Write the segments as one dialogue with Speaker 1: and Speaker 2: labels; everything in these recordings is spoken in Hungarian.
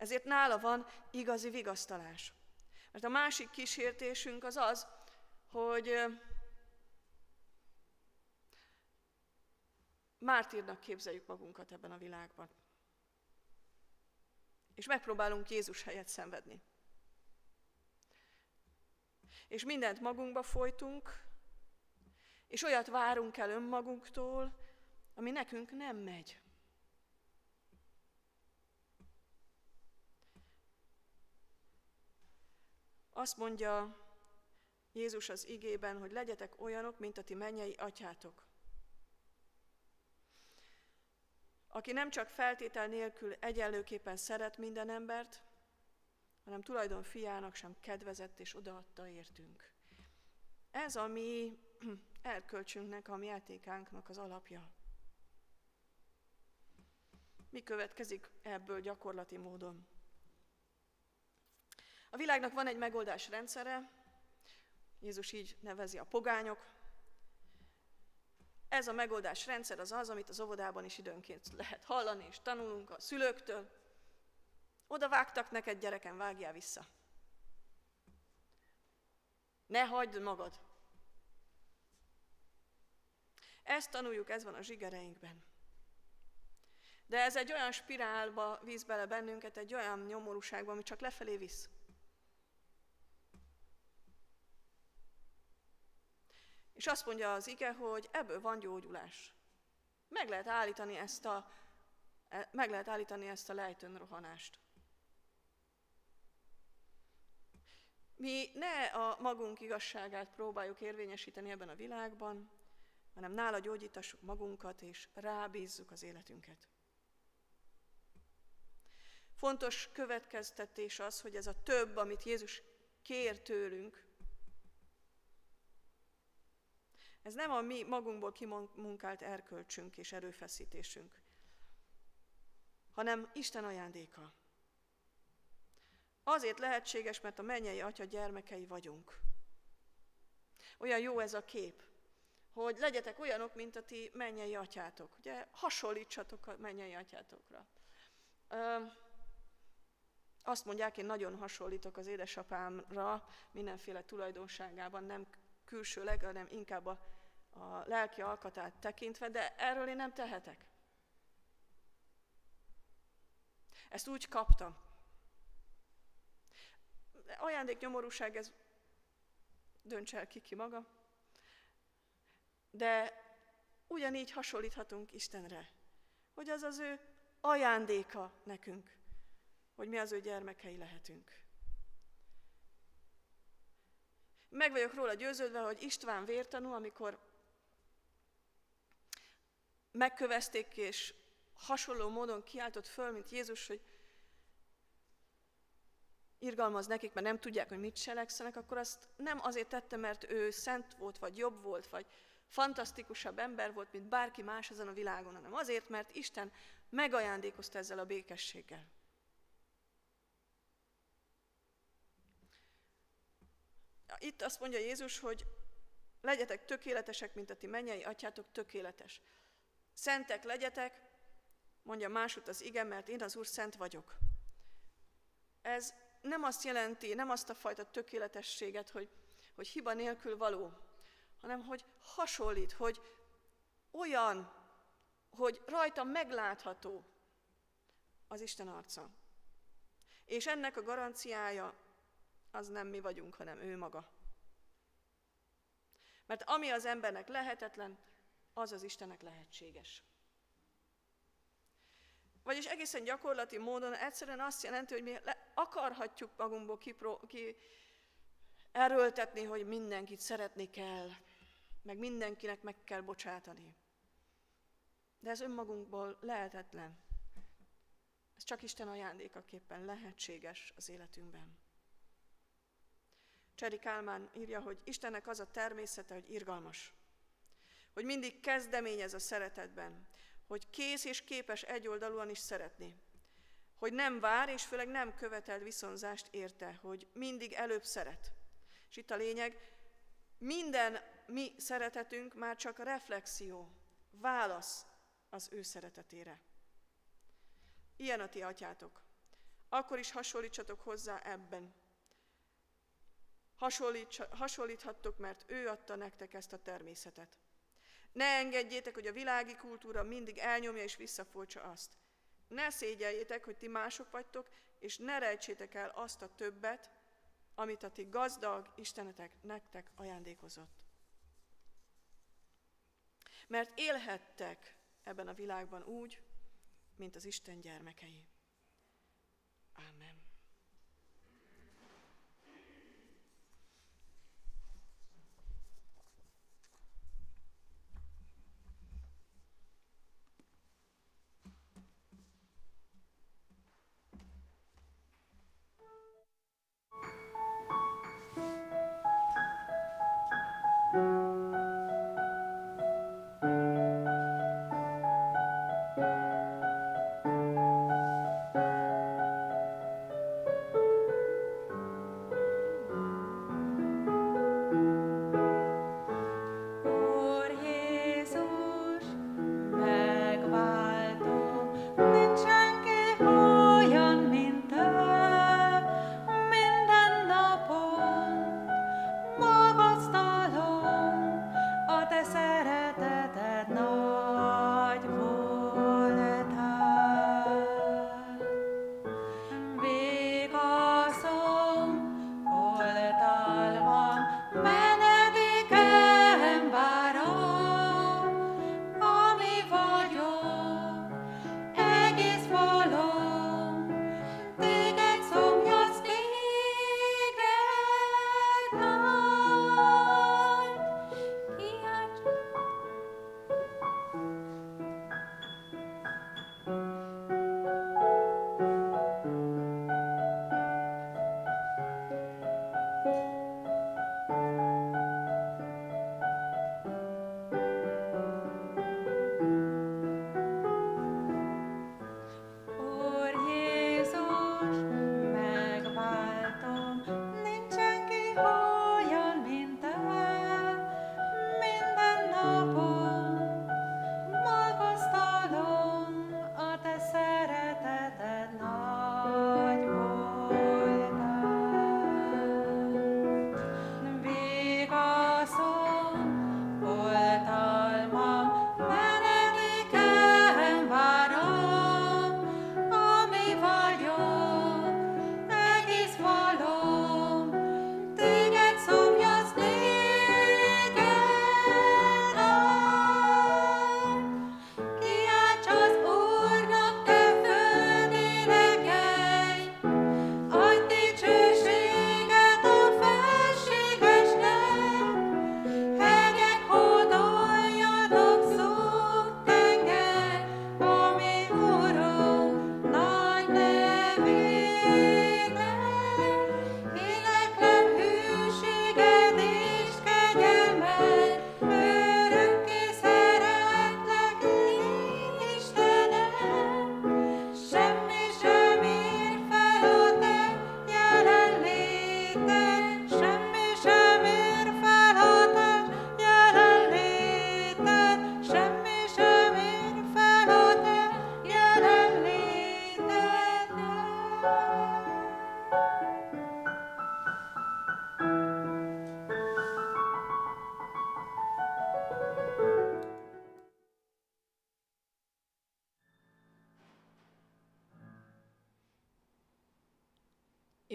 Speaker 1: Ezért nála van igazi vigasztalás. Mert a másik kísértésünk az az, hogy mártírnak képzeljük magunkat ebben a világban. És megpróbálunk Jézus helyet szenvedni. És mindent magunkba folytunk, és olyat várunk el önmagunktól, ami nekünk nem megy. Azt mondja Jézus az igében, hogy legyetek olyanok, mint a ti mennyei atyátok. Aki nem csak feltétel nélkül egyenlőképpen szeret minden embert, hanem tulajdon fiának sem kedvezett és odaadta értünk. Ez a mi erkölcsünknek, a mi játékánknak az alapja. Mi következik ebből gyakorlati módon? A világnak van egy megoldás rendszere, Jézus így nevezi a pogányok. Ez a megoldás rendszer az az, amit az óvodában is időnként lehet hallani, és tanulunk a szülőktől. Oda vágtak neked, gyereken, vágjál vissza. Ne hagyd magad. Ezt tanuljuk, ez van a zsigereinkben. De ez egy olyan spirálba víz bele bennünket, egy olyan nyomorúságba, ami csak lefelé visz. És azt mondja az ige, hogy ebből van gyógyulás. Meg lehet állítani ezt a, e, meg lehet állítani ezt a lejtőn rohanást. Mi ne a magunk igazságát próbáljuk érvényesíteni ebben a világban, hanem nála gyógyítassuk magunkat, és rábízzuk az életünket. Fontos következtetés az, hogy ez a több, amit Jézus kér tőlünk, ez nem a mi magunkból kimunkált erkölcsünk és erőfeszítésünk, hanem Isten ajándéka. Azért lehetséges, mert a mennyei atya gyermekei vagyunk. Olyan jó ez a kép, hogy legyetek olyanok, mint a ti mennyei atyátok. Ugye hasonlítsatok a mennyei atyátokra. Azt mondják, én nagyon hasonlítok az édesapámra mindenféle tulajdonságában, nem külsőleg, hanem inkább a, a lelki alkatát tekintve, de erről én nem tehetek. Ezt úgy kaptam. Ajándék nyomorúság, ez dönts el ki ki maga. De ugyanígy hasonlíthatunk Istenre, hogy az az ő ajándéka nekünk hogy mi az ő gyermekei lehetünk. Meg vagyok róla győződve, hogy István vértanú, amikor megkövezték és hasonló módon kiáltott föl, mint Jézus, hogy irgalmaz nekik, mert nem tudják, hogy mit cselekszenek, akkor azt nem azért tette, mert ő szent volt, vagy jobb volt, vagy fantasztikusabb ember volt, mint bárki más ezen a világon, hanem azért, mert Isten megajándékozta ezzel a békességgel. Itt azt mondja Jézus, hogy legyetek tökéletesek, mint a ti mennyei atyátok tökéletes. Szentek legyetek, mondja másút az igen, mert én az Úr szent vagyok. Ez nem azt jelenti, nem azt a fajta tökéletességet, hogy, hogy hiba nélkül való, hanem hogy hasonlít, hogy olyan, hogy rajta meglátható az Isten arca. És ennek a garanciája az nem mi vagyunk, hanem ő maga. Mert ami az embernek lehetetlen, az az Istennek lehetséges. Vagyis egészen gyakorlati módon egyszerűen azt jelenti, hogy mi akarhatjuk magunkból kipró, ki erőltetni, hogy mindenkit szeretni kell, meg mindenkinek meg kell bocsátani. De ez önmagunkból lehetetlen. Ez csak Isten ajándékaképpen lehetséges az életünkben. Cseri Kálmán írja, hogy Istennek az a természete, hogy irgalmas. Hogy mindig kezdeményez a szeretetben. Hogy kész és képes egyoldalúan is szeretni. Hogy nem vár, és főleg nem követel viszonzást érte, hogy mindig előbb szeret. És itt a lényeg, minden mi szeretetünk már csak a reflexió, válasz az ő szeretetére. Ilyen a ti atyátok.
Speaker 2: akkor is hasonlítsatok hozzá ebben. Hasonlíthattok, mert ő adta nektek ezt a természetet. Ne engedjétek, hogy a világi kultúra mindig elnyomja és visszafoltsa azt. Ne szégyeljétek, hogy ti mások vagytok, és ne rejtsétek el azt a többet, amit a ti gazdag Istenetek nektek ajándékozott. Mert élhettek ebben a világban úgy, mint az Isten gyermekei. Amen.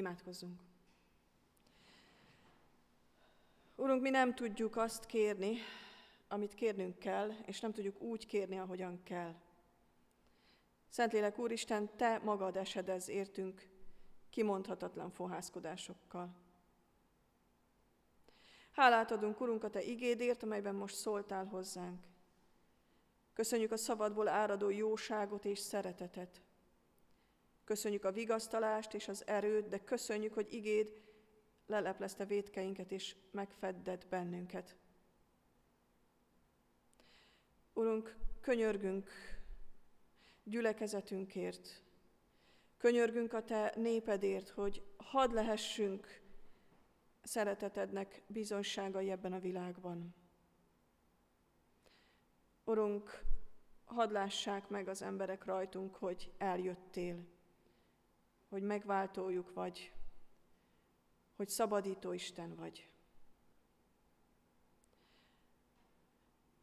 Speaker 2: Imádkozzunk. Urunk, mi nem tudjuk azt kérni, amit kérnünk kell, és nem tudjuk úgy kérni, ahogyan kell. Szentlélek Úristen, Te magad esedez értünk kimondhatatlan fohászkodásokkal. Hálát adunk, Urunk, a Te igédért, amelyben most szóltál hozzánk. Köszönjük a szabadból áradó jóságot és szeretetet. Köszönjük a vigasztalást és az erőt, de köszönjük, hogy igéd leleplezte védkeinket és megfeddett bennünket. Urunk, könyörgünk gyülekezetünkért, könyörgünk a Te népedért, hogy hadd lehessünk szeretetednek bizonyságai ebben a világban. Urunk, hadd lássák meg az emberek rajtunk, hogy eljöttél,
Speaker 1: hogy megváltójuk vagy, hogy szabadító Isten vagy.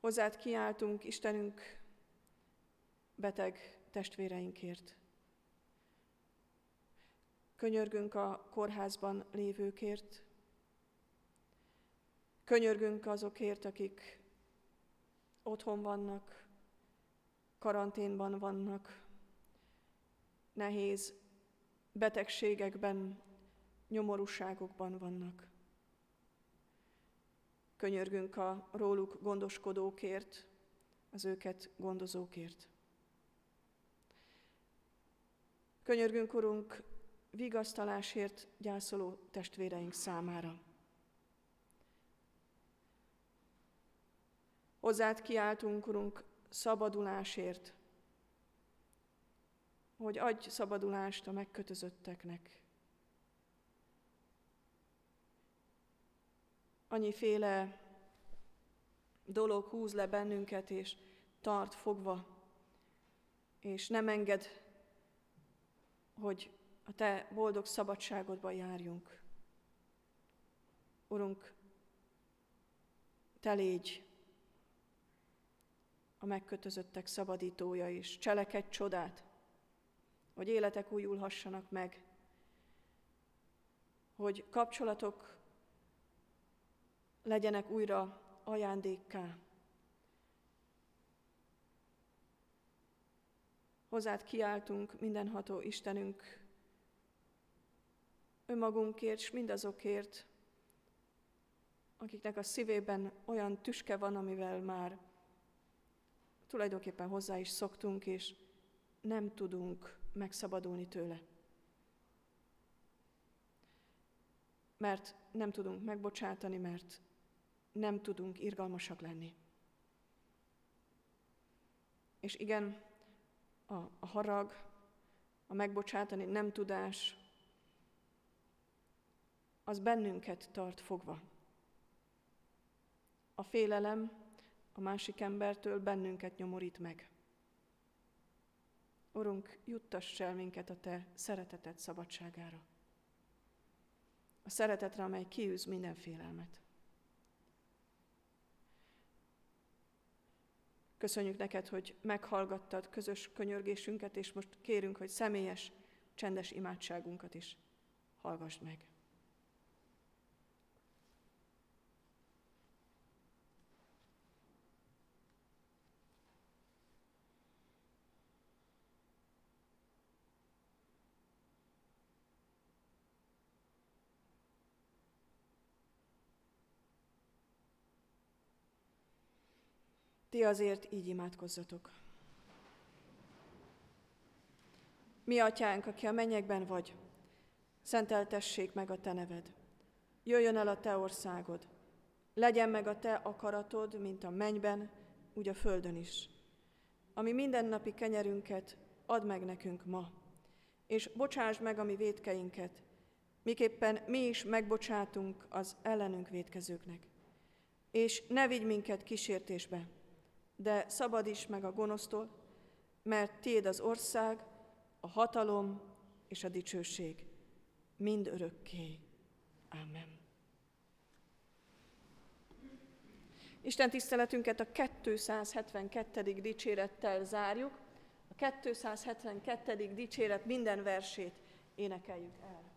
Speaker 1: Hozzád kiáltunk, Istenünk, beteg testvéreinkért. Könyörgünk a kórházban lévőkért, könyörgünk azokért, akik otthon vannak, karanténban vannak, nehéz betegségekben, nyomorúságokban vannak. Könyörgünk a róluk gondoskodókért, az őket gondozókért. Könyörgünk, Urunk, vigasztalásért gyászoló testvéreink számára. Hozzád kiáltunk, Urunk, szabadulásért, hogy adj szabadulást a megkötözötteknek. Annyiféle dolog húz le bennünket, és tart fogva, és nem enged, hogy a Te boldog szabadságodba járjunk. Urunk, Te légy a megkötözöttek szabadítója is. Cselekedj csodát, hogy életek újulhassanak meg, hogy kapcsolatok legyenek újra ajándékká. Hozzád kiáltunk, mindenható Istenünk, önmagunkért, és mindazokért, akiknek a szívében olyan tüske van, amivel már tulajdonképpen hozzá is szoktunk, és nem tudunk megszabadulni tőle. Mert nem tudunk megbocsátani, mert nem tudunk irgalmasak lenni. És igen, a, a harag, a megbocsátani nem tudás, az bennünket tart fogva. A félelem a másik embertől bennünket nyomorít meg. Urunk, juttass el minket a Te szereteted szabadságára. A szeretetre, amely kiűz minden félelmet. Köszönjük neked, hogy meghallgattad közös könyörgésünket, és most kérünk, hogy személyes, csendes imádságunkat is hallgassd meg. Ti azért így imádkozzatok. Mi, atyánk, aki a mennyekben vagy, szenteltessék meg a te neved. Jöjjön el a te országod. Legyen meg a te akaratod, mint a mennyben, úgy a földön is. Ami mindennapi kenyerünket add meg nekünk ma, és bocsáss meg a mi védkeinket, miképpen mi is megbocsátunk az ellenünk védkezőknek. És ne vigy minket kísértésbe, de szabadíts meg a gonosztól, mert Tiéd az ország, a hatalom és a dicsőség mind örökké. Amen. Isten tiszteletünket a 272. dicsérettel zárjuk. A 272. dicséret minden versét énekeljük el.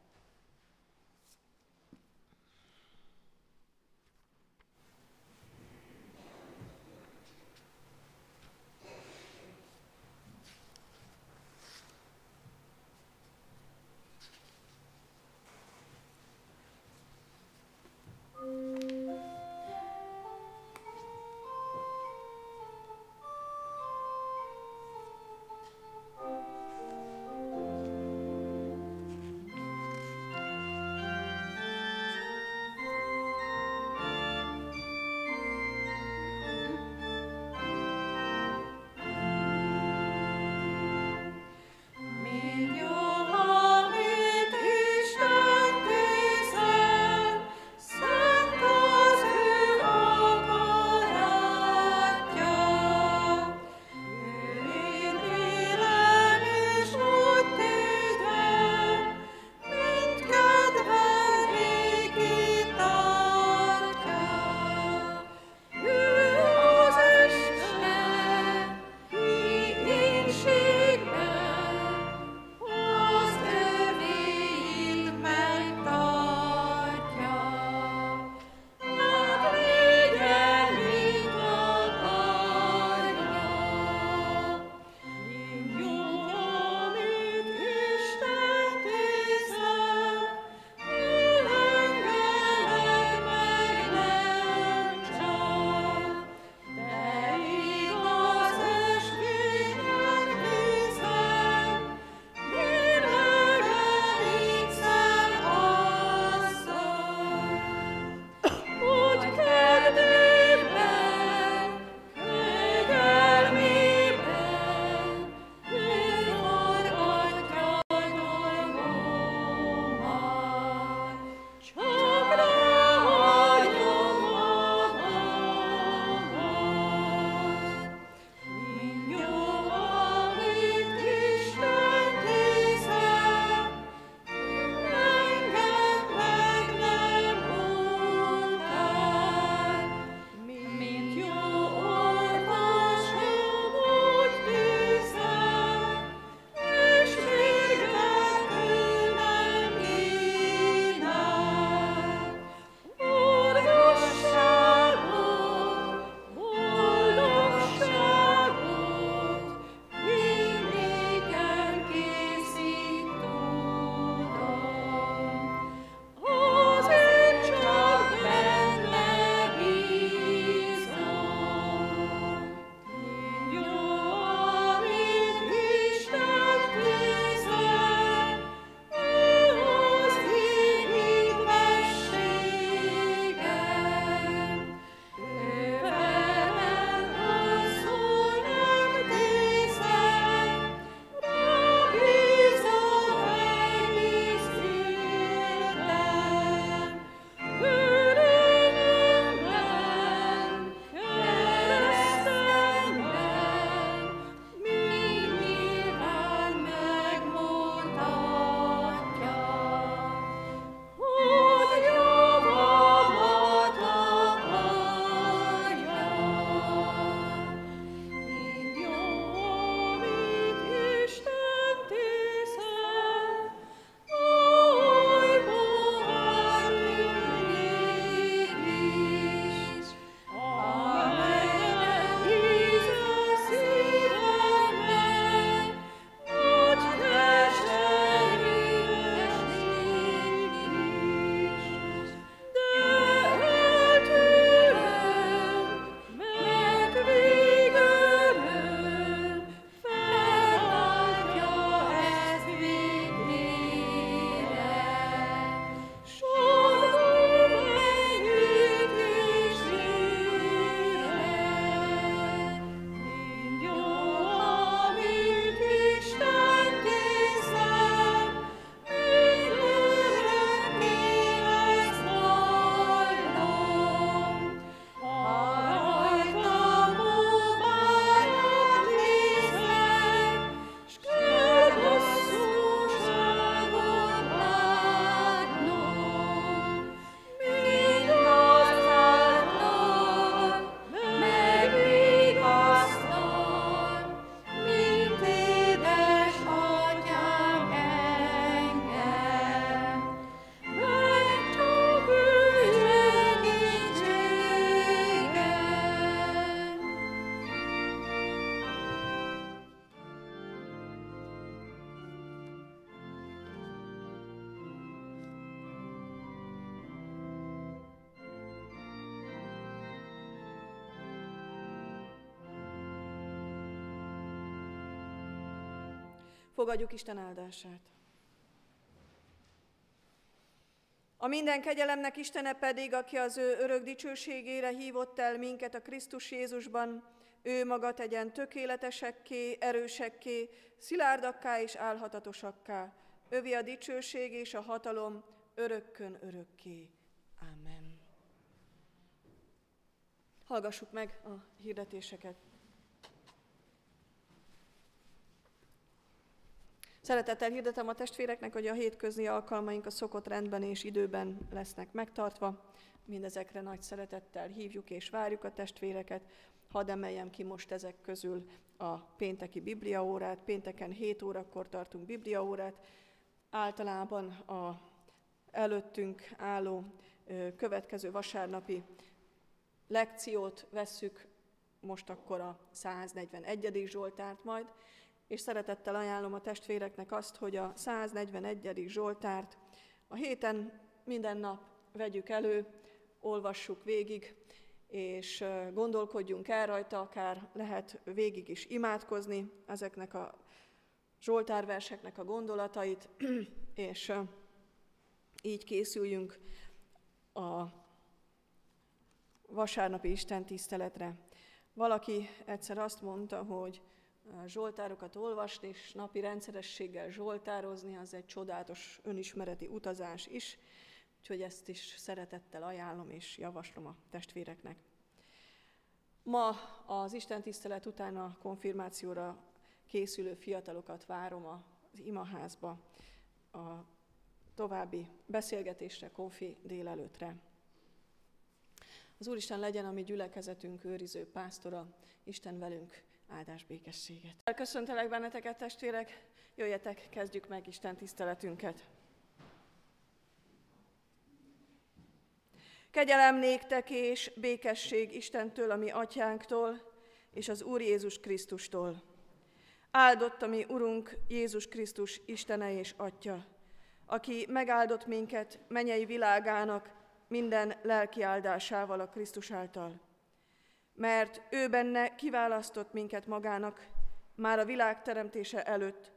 Speaker 1: Fogadjuk Isten áldását. A minden kegyelemnek Istene pedig, aki az ő örök dicsőségére hívott el minket a Krisztus Jézusban, ő maga tegyen tökéletesekké, erősekké, szilárdakká és álhatatosakká. Övi a dicsőség és a hatalom örökkön örökké. Amen. Hallgassuk meg a hirdetéseket. Szeretettel hirdetem a testvéreknek, hogy a hétközni alkalmaink a szokott rendben és időben lesznek megtartva. Mindezekre nagy szeretettel hívjuk és várjuk a testvéreket. Hadd emeljem ki most ezek közül a pénteki bibliaórát. Pénteken 7 órakor tartunk bibliaórát. Általában a előttünk álló következő vasárnapi lekciót vesszük, most akkor a 141. Zsoltárt majd, és szeretettel ajánlom a testvéreknek azt, hogy a 141. Zsoltárt a héten minden nap vegyük elő, olvassuk végig, és gondolkodjunk el rajta, akár lehet végig is imádkozni ezeknek a Zsoltárverseknek a gondolatait, és így készüljünk a vasárnapi Isten tiszteletre. Valaki egyszer azt mondta, hogy zsoltárokat olvasni, és napi rendszerességgel zsoltározni, az egy csodálatos önismereti utazás is, úgyhogy ezt is szeretettel ajánlom és javaslom a testvéreknek. Ma az Isten tisztelet után a konfirmációra készülő fiatalokat várom az imaházba a további beszélgetésre, konfi délelőtre. Az Úristen legyen a mi gyülekezetünk őriző pásztora, Isten velünk áldás békességet. Köszöntelek benneteket, testvérek, jöjjetek, kezdjük meg Isten tiszteletünket. Kegyelem néktek és békesség Istentől, a mi atyánktól, és az Úr Jézus Krisztustól. Áldott a mi Urunk Jézus Krisztus Istene és Atya, aki megáldott minket menyei világának minden lelki áldásával a Krisztus által mert ő benne kiválasztott minket magának már a világ teremtése előtt,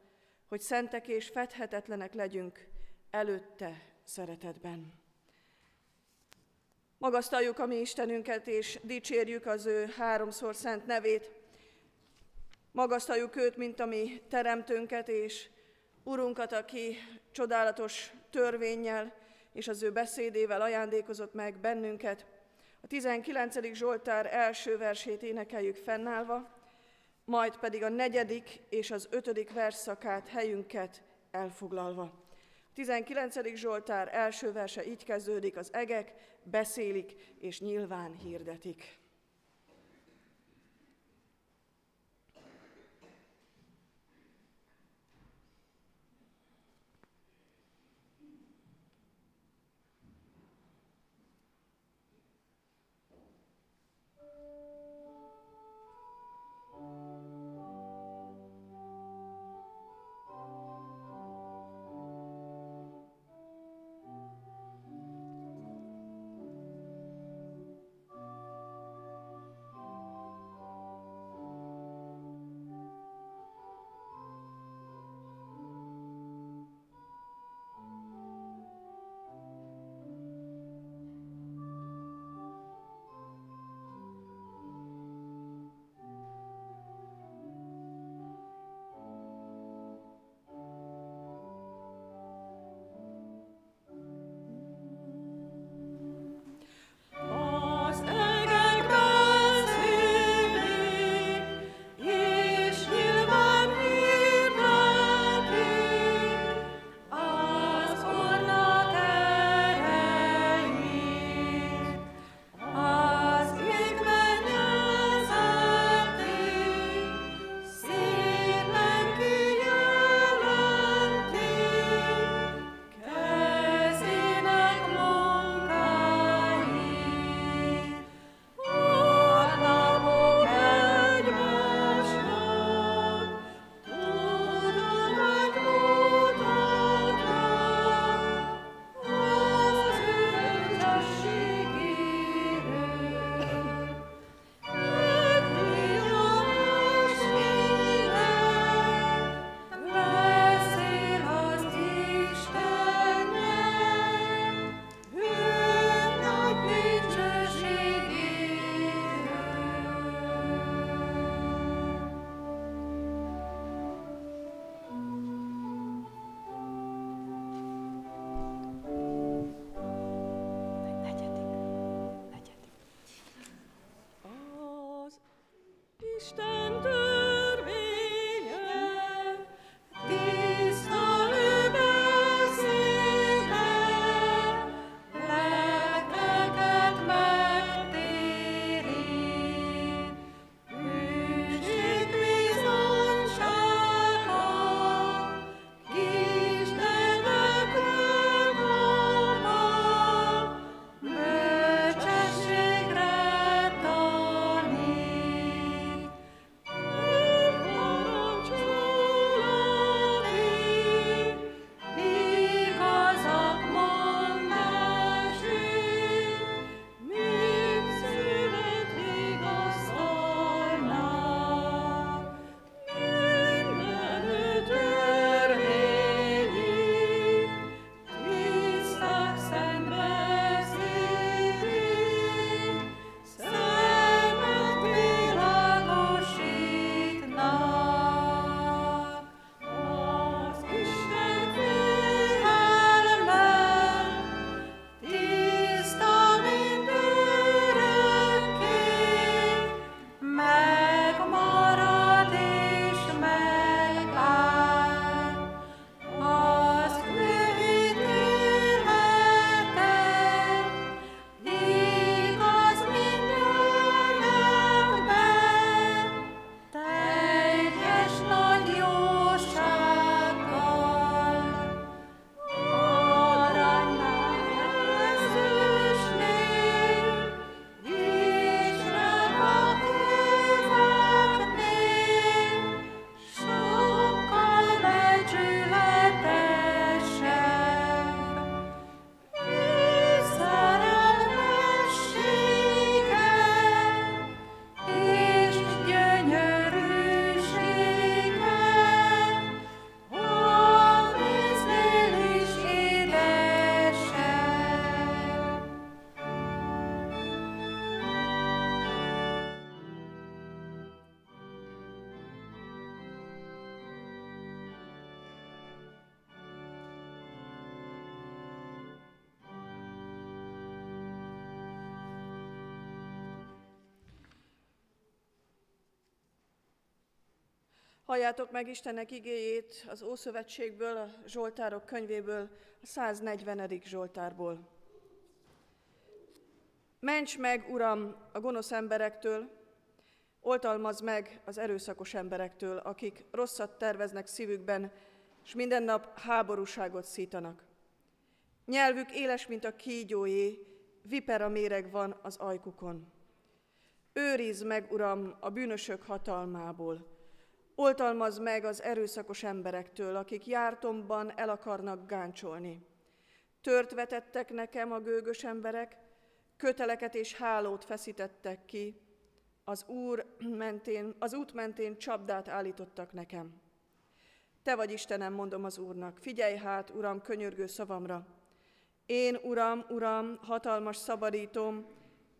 Speaker 1: hogy szentek és fedhetetlenek legyünk előtte szeretetben. Magasztaljuk a mi Istenünket, és dicsérjük az ő háromszor szent nevét. Magasztaljuk őt, mint a mi teremtőnket, és Urunkat, aki csodálatos törvényel és az ő beszédével ajándékozott meg bennünket, a 19. Zsoltár első versét énekeljük fennállva, majd pedig a negyedik és az ötödik versszakát helyünket elfoglalva. A 19. Zsoltár első verse így kezdődik, az egek beszélik és nyilván hirdetik. stay. Halljátok meg Istennek igéjét az Ószövetségből, a Zsoltárok könyvéből, a 140. Zsoltárból. Ments meg, Uram, a gonosz emberektől, oltalmaz meg az erőszakos emberektől, akik rosszat terveznek szívükben, és minden nap háborúságot szítanak. Nyelvük éles, mint a kígyóé, vipera méreg van az ajkukon. Őriz meg, Uram, a bűnösök hatalmából, Oltalmaz meg az erőszakos emberektől, akik jártomban el akarnak gáncsolni. Tört vetettek nekem a gőgös emberek, köteleket és hálót feszítettek ki, az, úr mentén, az út mentén csapdát állítottak nekem. Te vagy Istenem, mondom az Úrnak, figyelj hát, Uram, könyörgő szavamra. Én, Uram, Uram, hatalmas szabadítom,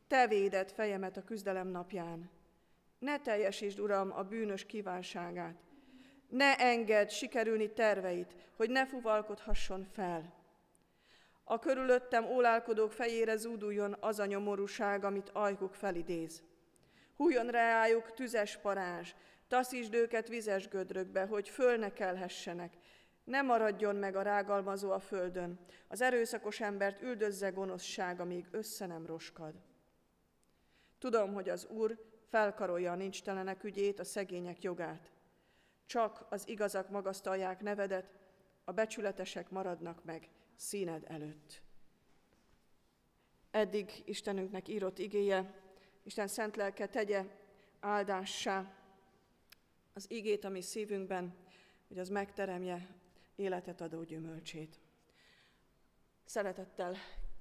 Speaker 1: Te véded fejemet a küzdelem napján. Ne teljesítsd, Uram, a bűnös kívánságát. Ne engedd sikerülni terveit, hogy ne fuvalkodhasson fel. A körülöttem ólálkodók fejére zúduljon az a nyomorúság, amit ajkuk felidéz. Hújjon reájuk tüzes parázs, taszítsd őket vizes gödrökbe, hogy föl ne maradjon meg a rágalmazó a földön, az erőszakos embert üldözze gonoszság, amíg össze nem roskad. Tudom, hogy az Úr felkarolja a nincs telenek ügyét, a szegények jogát. Csak az igazak magasztalják nevedet, a becsületesek maradnak meg színed előtt. Eddig Istenünknek írott igéje, Isten szent lelke tegye áldássá az igét a mi szívünkben, hogy az megteremje életet adó gyümölcsét. Szeretettel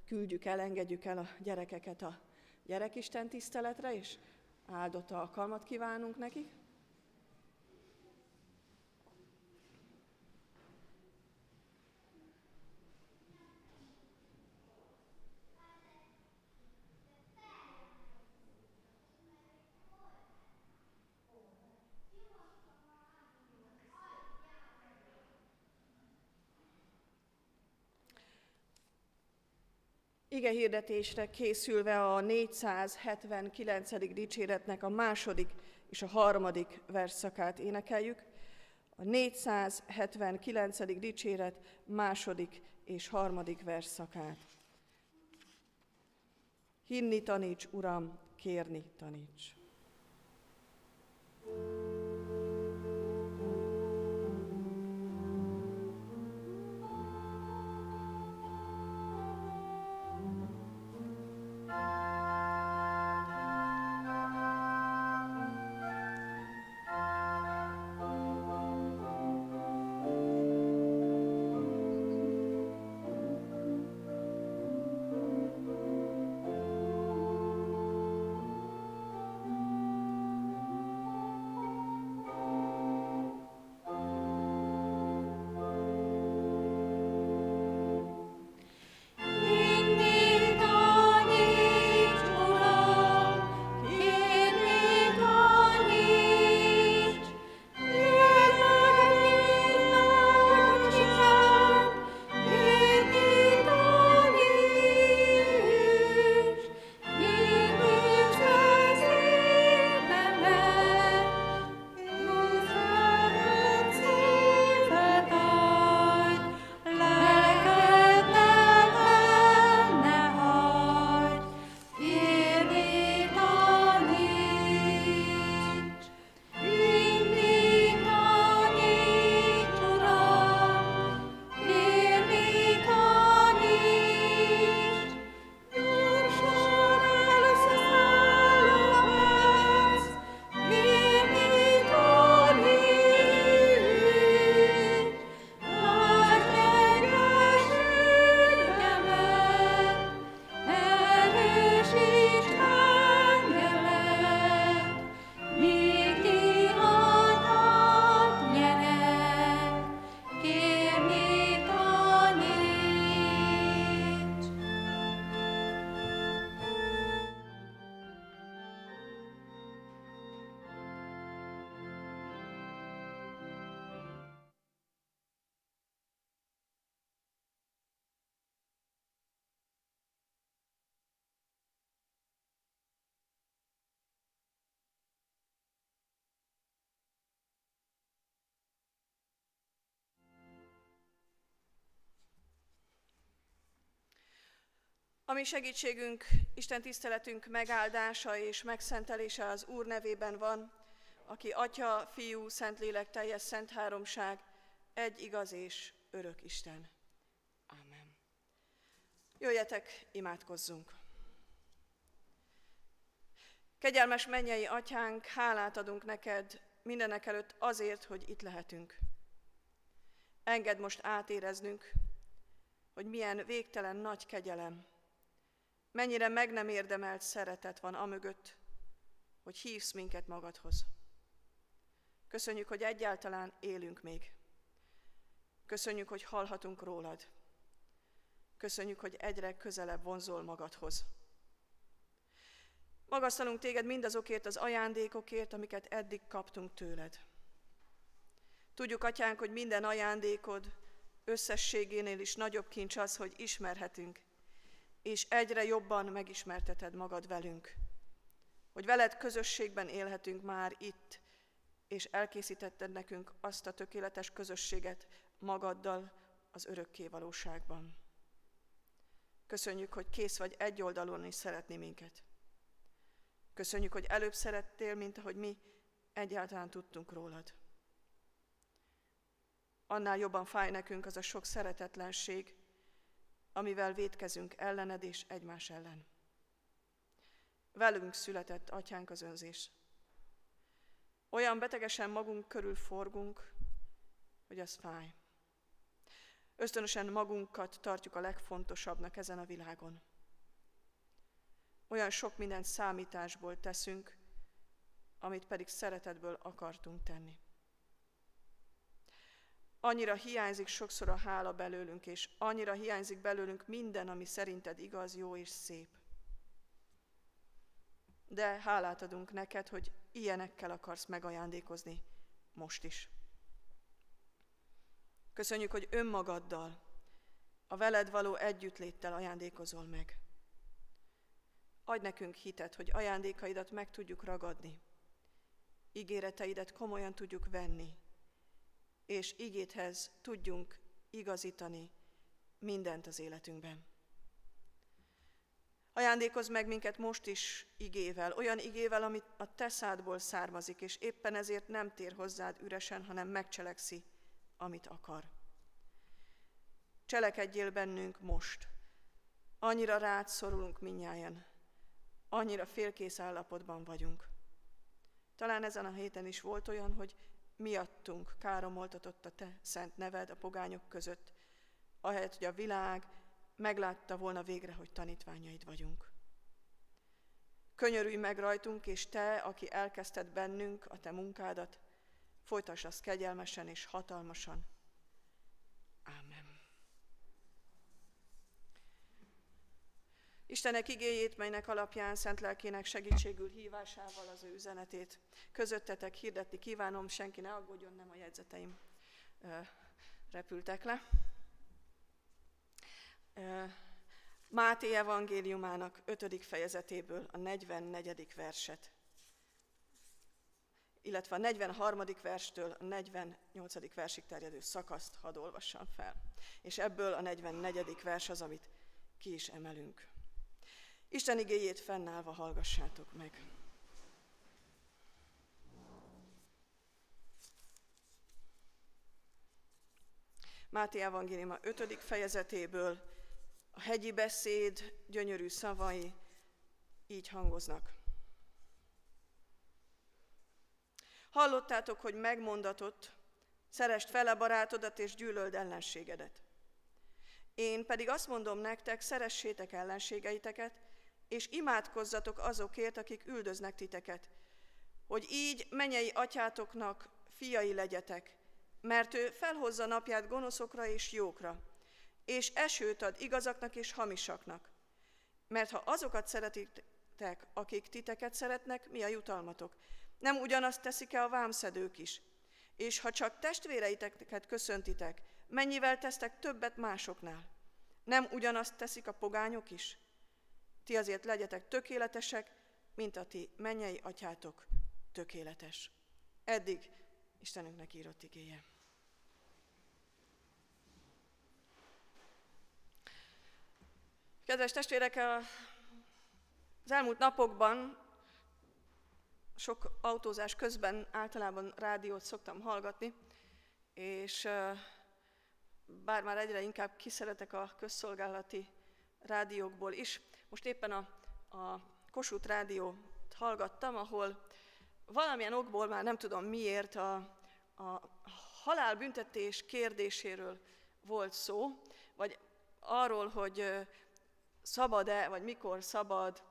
Speaker 1: küldjük el, engedjük el a gyerekeket a gyerekisten tiszteletre, és áldott alkalmat kívánunk nekik. Ige hirdetésre készülve a 479. dicséretnek a második és a harmadik versszakát énekeljük. A 479. dicséret második és harmadik versszakát. Hinni taníts, Uram, kérni taníts. thank you Ami segítségünk, Isten tiszteletünk megáldása és megszentelése az Úr nevében van, aki Atya, Fiú, Szentlélek, teljes szent háromság, egy igaz és örök Isten. Amen. Jöjjetek, imádkozzunk! Kegyelmes mennyei atyánk, hálát adunk neked mindenek előtt azért, hogy itt lehetünk. Engedd most átéreznünk, hogy milyen végtelen nagy kegyelem, mennyire meg nem érdemelt szeretet van amögött, hogy hívsz minket magadhoz. Köszönjük, hogy egyáltalán élünk még. Köszönjük, hogy hallhatunk rólad. Köszönjük, hogy egyre közelebb vonzol magadhoz. Magasztalunk téged mindazokért az ajándékokért, amiket eddig kaptunk tőled. Tudjuk, atyánk, hogy minden ajándékod összességénél is nagyobb kincs az, hogy ismerhetünk, és egyre jobban megismerteted magad velünk. Hogy veled közösségben élhetünk már itt, és elkészítetted nekünk azt a tökéletes közösséget magaddal az örökké valóságban. Köszönjük, hogy kész vagy egy oldalon is szeretni minket. Köszönjük, hogy előbb szerettél, mint ahogy mi egyáltalán tudtunk rólad. Annál jobban fáj nekünk az a sok szeretetlenség, amivel védkezünk ellened és egymás ellen. Velünk született, atyánk, az önzés. Olyan betegesen magunk körül forgunk, hogy az fáj. Ösztönösen magunkat tartjuk a legfontosabbnak ezen a világon. Olyan sok mindent számításból teszünk, amit pedig szeretetből akartunk tenni. Annyira hiányzik sokszor a hála belőlünk, és annyira hiányzik belőlünk minden, ami szerinted igaz, jó és szép. De hálát adunk neked, hogy ilyenekkel akarsz megajándékozni most is. Köszönjük, hogy önmagaddal, a veled való együttléttel ajándékozol meg. Adj nekünk hitet, hogy ajándékaidat meg tudjuk ragadni, ígéreteidet komolyan tudjuk venni, és ígéthez tudjunk igazítani mindent az életünkben. Ajándékozz meg minket most is igével, olyan igével, amit a te szádból származik, és éppen ezért nem tér hozzád üresen, hanem megcselekszi, amit akar. Cselekedjél bennünk most. Annyira rád szorulunk minnyáján, annyira félkész állapotban vagyunk. Talán ezen a héten is volt olyan, hogy miattunk káromoltatott a te szent neved a pogányok között, ahelyett, hogy a világ meglátta volna végre, hogy tanítványaid vagyunk. Könyörülj meg rajtunk, és te, aki elkezdted bennünk a te munkádat, folytass azt kegyelmesen és hatalmasan. Istenek igéjét, melynek alapján szent lelkének segítségül hívásával az ő üzenetét közöttetek hirdetni kívánom, senki ne aggódjon, nem a jegyzeteim repültek le. Máté evangéliumának 5. fejezetéből a 44. verset, illetve a 43. verstől a 48. versig terjedő szakaszt hadd olvassam fel. És ebből a 44. vers az, amit ki is emelünk. Isten igéjét fennállva hallgassátok meg. Máté Evangéliuma 5. fejezetéből a hegyi beszéd gyönyörű szavai így hangoznak. Hallottátok, hogy megmondatott, szerest fele barátodat és gyűlöld ellenségedet. Én pedig azt mondom nektek, szeressétek ellenségeiteket, és imádkozzatok azokért, akik üldöznek titeket, hogy így menyei atyátoknak fiai legyetek, mert ő felhozza napját gonoszokra és jókra, és esőt ad igazaknak és hamisaknak. Mert ha azokat szeretitek, akik titeket szeretnek, mi a jutalmatok? Nem ugyanazt teszik-e a vámszedők is? És ha csak testvéreiteket köszöntitek, mennyivel tesztek többet másoknál? Nem ugyanazt teszik a pogányok is? Ti azért legyetek tökéletesek, mint a ti mennyei atyátok tökéletes. Eddig Istenünknek írott igéje. Kedves testvérek, az elmúlt napokban sok autózás közben általában rádiót szoktam hallgatni, és bár már egyre inkább kiszeretek a közszolgálati rádiókból is, most éppen a, a Kossuth rádiót hallgattam, ahol valamilyen okból már nem tudom miért a, a halálbüntetés kérdéséről volt szó, vagy arról, hogy szabad-e, vagy mikor szabad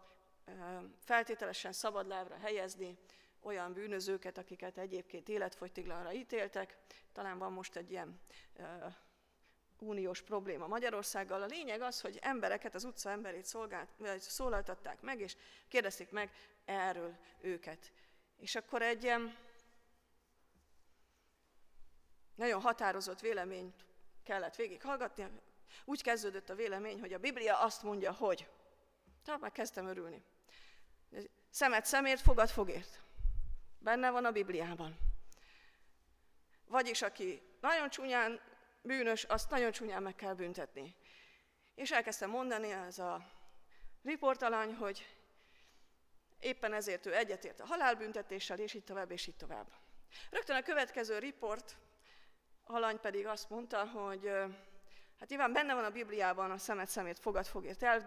Speaker 1: feltételesen szabad lábra helyezni olyan bűnözőket, akiket egyébként életfogytiglanra ítéltek. Talán van most egy ilyen uniós probléma Magyarországgal. A lényeg az, hogy embereket, az utca emberét szolgált, szólaltatták meg, és kérdezték meg erről őket. És akkor egy ilyen nagyon határozott véleményt kellett végighallgatni. Úgy kezdődött a vélemény, hogy a Biblia azt mondja, hogy. Tehát már kezdtem örülni. Szemet szemért, fogad fogért. Benne van a Bibliában. Vagyis aki nagyon csúnyán bűnös, azt nagyon csúnyán meg kell büntetni. És elkezdtem mondani ez a riportalany, hogy éppen ezért ő egyetért a halálbüntetéssel, és így tovább, és így tovább. Rögtön a következő riport alany pedig azt mondta, hogy hát nyilván benne van a Bibliában a szemet szemét fogad fogért el, de